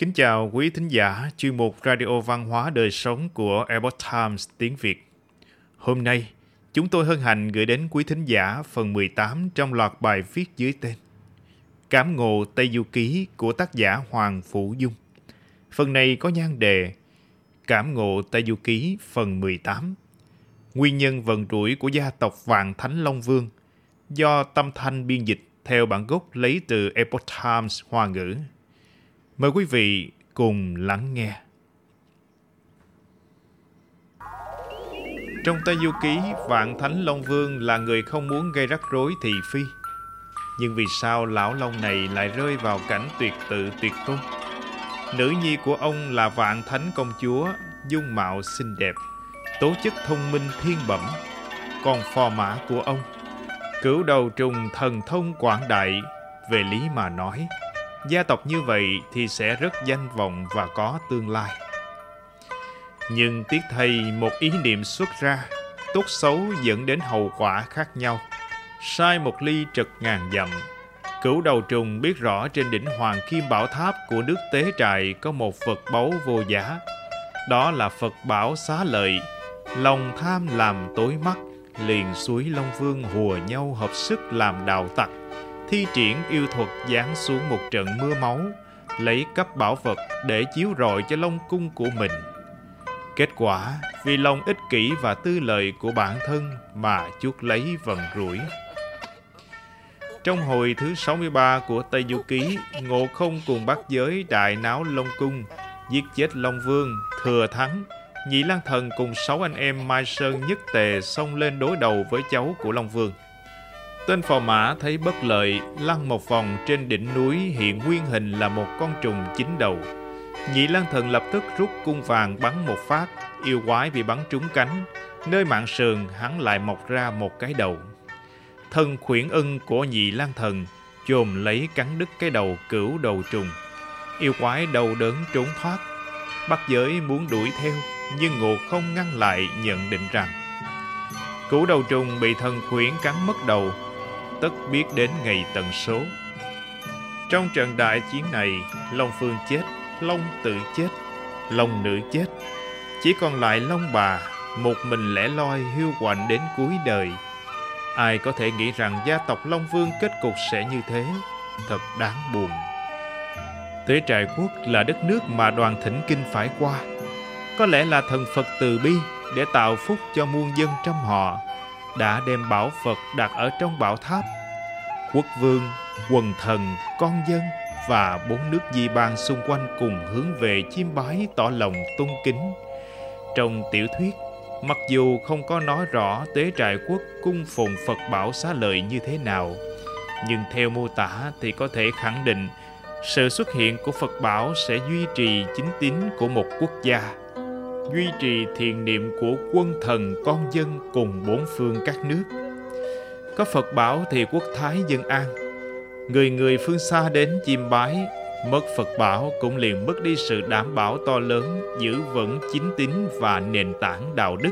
Kính chào quý thính giả chuyên mục Radio Văn hóa Đời Sống của Epoch Times tiếng Việt. Hôm nay, chúng tôi hân hạnh gửi đến quý thính giả phần 18 trong loạt bài viết dưới tên Cám ngộ Tây Du Ký của tác giả Hoàng Phủ Dung. Phần này có nhan đề Cảm ngộ Tây Du Ký phần 18 Nguyên nhân vận rủi của gia tộc Vạn Thánh Long Vương do Tâm Thanh biên dịch theo bản gốc lấy từ Epoch Times Hoa ngữ. Mời quý vị cùng lắng nghe. Trong Tây Du Ký, Vạn Thánh Long Vương là người không muốn gây rắc rối thị phi. Nhưng vì sao lão Long này lại rơi vào cảnh tuyệt tự tuyệt tôn? Nữ nhi của ông là Vạn Thánh Công Chúa, dung mạo xinh đẹp, tố chất thông minh thiên bẩm. Còn phò mã của ông, cửu đầu trùng thần thông quảng đại, về lý mà nói, gia tộc như vậy thì sẽ rất danh vọng và có tương lai. Nhưng tiếc thay một ý niệm xuất ra, tốt xấu dẫn đến hậu quả khác nhau. Sai một ly trật ngàn dặm. Cửu đầu trùng biết rõ trên đỉnh Hoàng Kim Bảo Tháp của nước Tế Trại có một vật báu vô giá. Đó là Phật Bảo Xá Lợi. Lòng tham làm tối mắt, liền suối Long Vương hùa nhau hợp sức làm đạo tặc thi triển yêu thuật giáng xuống một trận mưa máu, lấy cấp bảo vật để chiếu rọi cho Long cung của mình. Kết quả, vì lòng ích kỷ và tư lợi của bản thân mà chuốc lấy vần rủi. Trong hồi thứ 63 của Tây Du Ký, Ngộ Không cùng bắt giới đại náo Long Cung, giết chết Long Vương, thừa thắng, Nhị Lan Thần cùng sáu anh em Mai Sơn nhất tề xông lên đối đầu với cháu của Long Vương. Tên phò mã thấy bất lợi, lăn một vòng trên đỉnh núi hiện nguyên hình là một con trùng chín đầu. Nhị Lan Thần lập tức rút cung vàng bắn một phát, yêu quái bị bắn trúng cánh, nơi mạng sườn hắn lại mọc ra một cái đầu. Thân khuyển ưng của Nhị Lan Thần chồm lấy cắn đứt cái đầu cửu đầu trùng. Yêu quái đầu đớn trốn thoát, bắt giới muốn đuổi theo, nhưng ngộ không ngăn lại nhận định rằng Cửu đầu trùng bị thần khuyển cắn mất đầu tất biết đến ngày tận số. Trong trận đại chiến này, Long Phương chết, Long tự chết, Long nữ chết. Chỉ còn lại Long bà, một mình lẻ loi hiu quạnh đến cuối đời. Ai có thể nghĩ rằng gia tộc Long Vương kết cục sẽ như thế, thật đáng buồn. Tế Trại Quốc là đất nước mà đoàn thỉnh kinh phải qua. Có lẽ là thần Phật từ bi để tạo phúc cho muôn dân trăm họ đã đem bảo Phật đặt ở trong bảo tháp. Quốc vương, quần thần, con dân và bốn nước di bang xung quanh cùng hướng về chiêm bái tỏ lòng tôn kính. Trong tiểu thuyết, mặc dù không có nói rõ tế trại quốc cung phụng Phật bảo xá lợi như thế nào, nhưng theo mô tả thì có thể khẳng định sự xuất hiện của Phật bảo sẽ duy trì chính tín của một quốc gia duy trì thiền niệm của quân thần con dân cùng bốn phương các nước. Có Phật bảo thì quốc thái dân an. Người người phương xa đến chiêm bái, mất Phật bảo cũng liền mất đi sự đảm bảo to lớn, giữ vững chính tín và nền tảng đạo đức.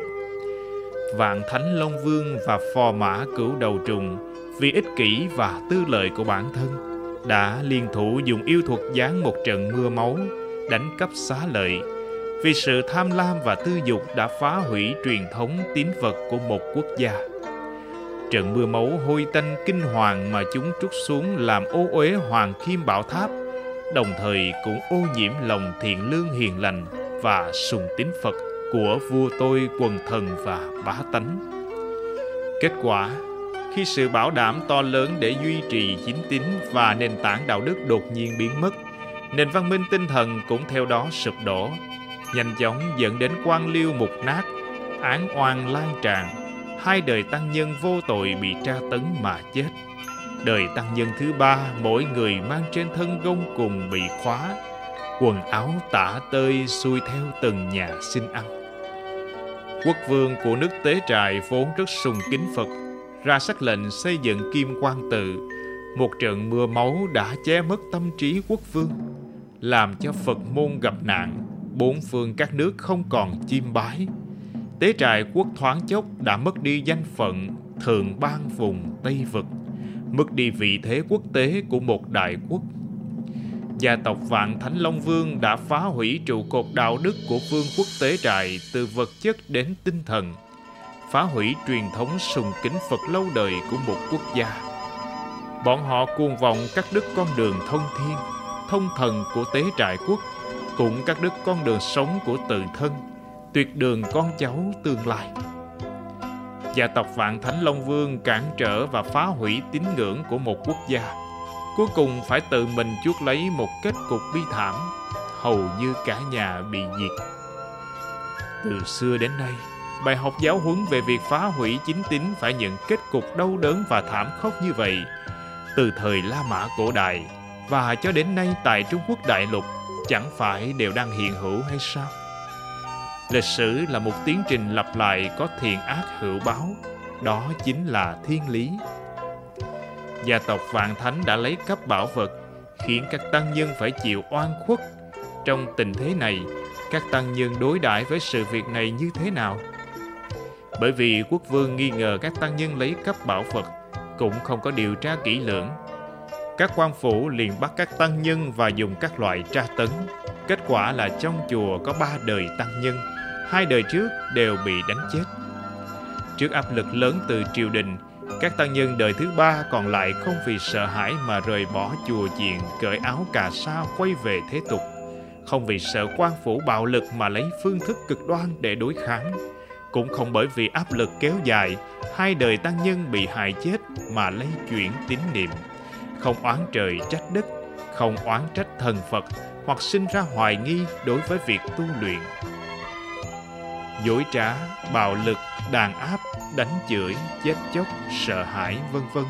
Vạn Thánh Long Vương và phò mã cửu đầu trùng vì ích kỷ và tư lợi của bản thân đã liên thủ dùng yêu thuật giáng một trận mưa máu đánh cắp xá lợi vì sự tham lam và tư dục đã phá hủy truyền thống tín vật của một quốc gia. Trận mưa máu hôi tanh kinh hoàng mà chúng trút xuống làm ô uế hoàng kim bảo tháp, đồng thời cũng ô nhiễm lòng thiện lương hiền lành và sùng tín Phật của vua tôi quần thần và bá tánh. Kết quả, khi sự bảo đảm to lớn để duy trì chính tín và nền tảng đạo đức đột nhiên biến mất, nền văn minh tinh thần cũng theo đó sụp đổ nhanh chóng dẫn đến quan liêu mục nát, án oan lan tràn, hai đời tăng nhân vô tội bị tra tấn mà chết. Đời tăng nhân thứ ba, mỗi người mang trên thân gông cùng bị khóa, quần áo tả tơi xuôi theo từng nhà xin ăn. Quốc vương của nước Tế Trại vốn rất sùng kính Phật, ra sắc lệnh xây dựng kim quan tự. Một trận mưa máu đã che mất tâm trí quốc vương, làm cho Phật môn gặp nạn, bốn phương các nước không còn chiêm bái. Tế trại quốc thoáng chốc đã mất đi danh phận thượng ban vùng Tây Vực, mất đi vị thế quốc tế của một đại quốc. Gia tộc Vạn Thánh Long Vương đã phá hủy trụ cột đạo đức của vương quốc tế trại từ vật chất đến tinh thần, phá hủy truyền thống sùng kính Phật lâu đời của một quốc gia. Bọn họ cuồng vọng các đức con đường thông thiên, thông thần của tế trại quốc, cũng cắt đứt con đường sống của tự thân, tuyệt đường con cháu tương lai. Gia tộc Vạn Thánh Long Vương cản trở và phá hủy tín ngưỡng của một quốc gia cuối cùng phải tự mình chuốc lấy một kết cục bi thảm, hầu như cả nhà bị diệt. Từ xưa đến nay, bài học giáo huấn về việc phá hủy chính tín phải nhận kết cục đau đớn và thảm khốc như vậy từ thời La Mã cổ đại và cho đến nay tại Trung Quốc đại lục chẳng phải đều đang hiện hữu hay sao? Lịch sử là một tiến trình lặp lại có thiện ác hữu báo, đó chính là thiên lý gia tộc Vạn Thánh đã lấy cấp bảo vật, khiến các tăng nhân phải chịu oan khuất. Trong tình thế này, các tăng nhân đối đãi với sự việc này như thế nào? Bởi vì quốc vương nghi ngờ các tăng nhân lấy cấp bảo vật, cũng không có điều tra kỹ lưỡng. Các quan phủ liền bắt các tăng nhân và dùng các loại tra tấn. Kết quả là trong chùa có ba đời tăng nhân, hai đời trước đều bị đánh chết. Trước áp lực lớn từ triều đình, các tăng nhân đời thứ ba còn lại không vì sợ hãi mà rời bỏ chùa chiền, cởi áo cà sa quay về thế tục. Không vì sợ quan phủ bạo lực mà lấy phương thức cực đoan để đối kháng. Cũng không bởi vì áp lực kéo dài, hai đời tăng nhân bị hại chết mà lấy chuyển tín niệm. Không oán trời trách đất, không oán trách thần Phật hoặc sinh ra hoài nghi đối với việc tu luyện. Dối trá, bạo lực, đàn áp, đánh chửi, chết chóc, sợ hãi, vân vân.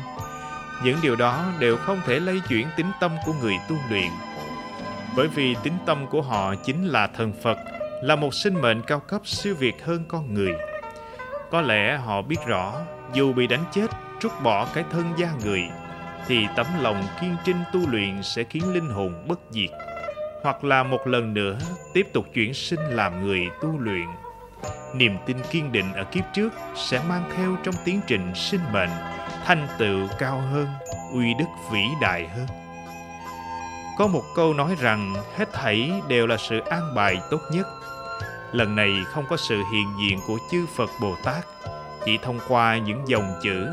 Những điều đó đều không thể lây chuyển tính tâm của người tu luyện. Bởi vì tính tâm của họ chính là thần Phật, là một sinh mệnh cao cấp siêu việt hơn con người. Có lẽ họ biết rõ, dù bị đánh chết, trút bỏ cái thân da người, thì tấm lòng kiên trinh tu luyện sẽ khiến linh hồn bất diệt, hoặc là một lần nữa tiếp tục chuyển sinh làm người tu luyện. Niềm tin kiên định ở kiếp trước sẽ mang theo trong tiến trình sinh mệnh thanh tựu cao hơn uy đức vĩ đại hơn. Có một câu nói rằng hết thảy đều là sự an bài tốt nhất. Lần này không có sự hiện diện của chư phật bồ tát chỉ thông qua những dòng chữ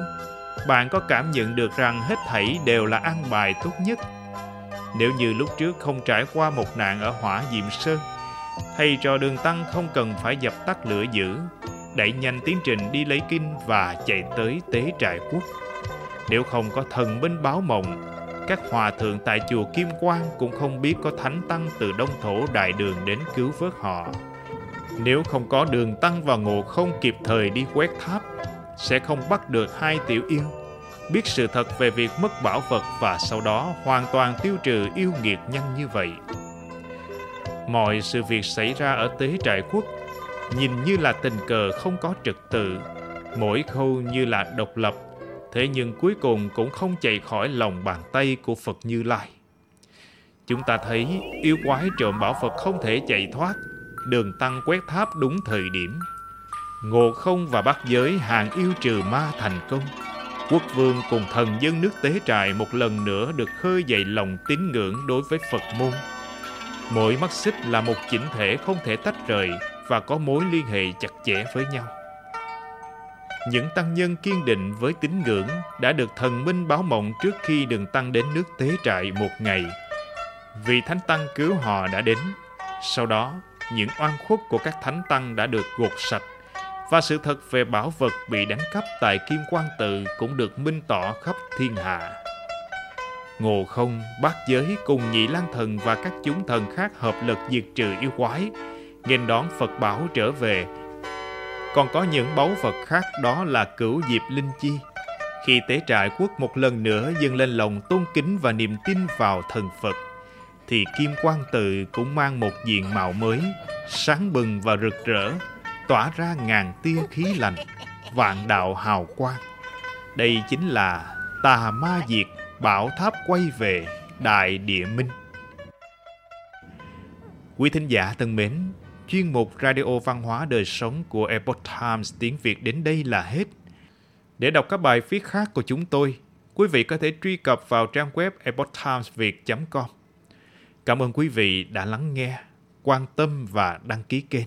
bạn có cảm nhận được rằng hết thảy đều là an bài tốt nhất nếu như lúc trước không trải qua một nạn ở hỏa diệm sơn thầy trò đường tăng không cần phải dập tắt lửa dữ, đẩy nhanh tiến trình đi lấy kinh và chạy tới tế trại quốc. Nếu không có thần binh báo mộng, các hòa thượng tại chùa Kim Quang cũng không biết có thánh tăng từ đông thổ đại đường đến cứu vớt họ. Nếu không có đường tăng và ngộ không kịp thời đi quét tháp, sẽ không bắt được hai tiểu yêu. Biết sự thật về việc mất bảo vật và sau đó hoàn toàn tiêu trừ yêu nghiệt nhanh như vậy. Mọi sự việc xảy ra ở tế trại quốc nhìn như là tình cờ không có trật tự, mỗi khâu như là độc lập, thế nhưng cuối cùng cũng không chạy khỏi lòng bàn tay của phật như lai. Chúng ta thấy yêu quái trộm bảo phật không thể chạy thoát, đường tăng quét tháp đúng thời điểm ngộ không và bắt giới hàng yêu trừ ma thành công quốc vương cùng thần dân nước tế trại một lần nữa được khơi dậy lòng tín ngưỡng đối với phật môn Mỗi mắt xích là một chỉnh thể không thể tách rời và có mối liên hệ chặt chẽ với nhau. Những tăng nhân kiên định với tín ngưỡng đã được thần minh báo mộng trước khi đường tăng đến nước tế trại một ngày. Vì thánh tăng cứu họ đã đến. Sau đó, những oan khuất của các thánh tăng đã được gột sạch và sự thật về bảo vật bị đánh cắp tại Kim Quan Tự cũng được minh tỏ khắp thiên hạ. Ngộ không, bát giới cùng nhị lang thần và các chúng thần khác hợp lực diệt trừ yêu quái, nghênh đón Phật bảo trở về. Còn có những báu vật khác đó là cửu diệp linh chi. Khi tế trại quốc một lần nữa dâng lên lòng tôn kính và niềm tin vào thần Phật, thì Kim Quang Tự cũng mang một diện mạo mới, sáng bừng và rực rỡ, tỏa ra ngàn tia khí lành, vạn đạo hào quang. Đây chính là tà ma diệt Bảo tháp quay về Đại Địa Minh Quý thính giả thân mến, chuyên mục Radio Văn hóa Đời Sống của Epoch Times tiếng Việt đến đây là hết. Để đọc các bài viết khác của chúng tôi, quý vị có thể truy cập vào trang web epochtimesviet.com. Cảm ơn quý vị đã lắng nghe, quan tâm và đăng ký kênh.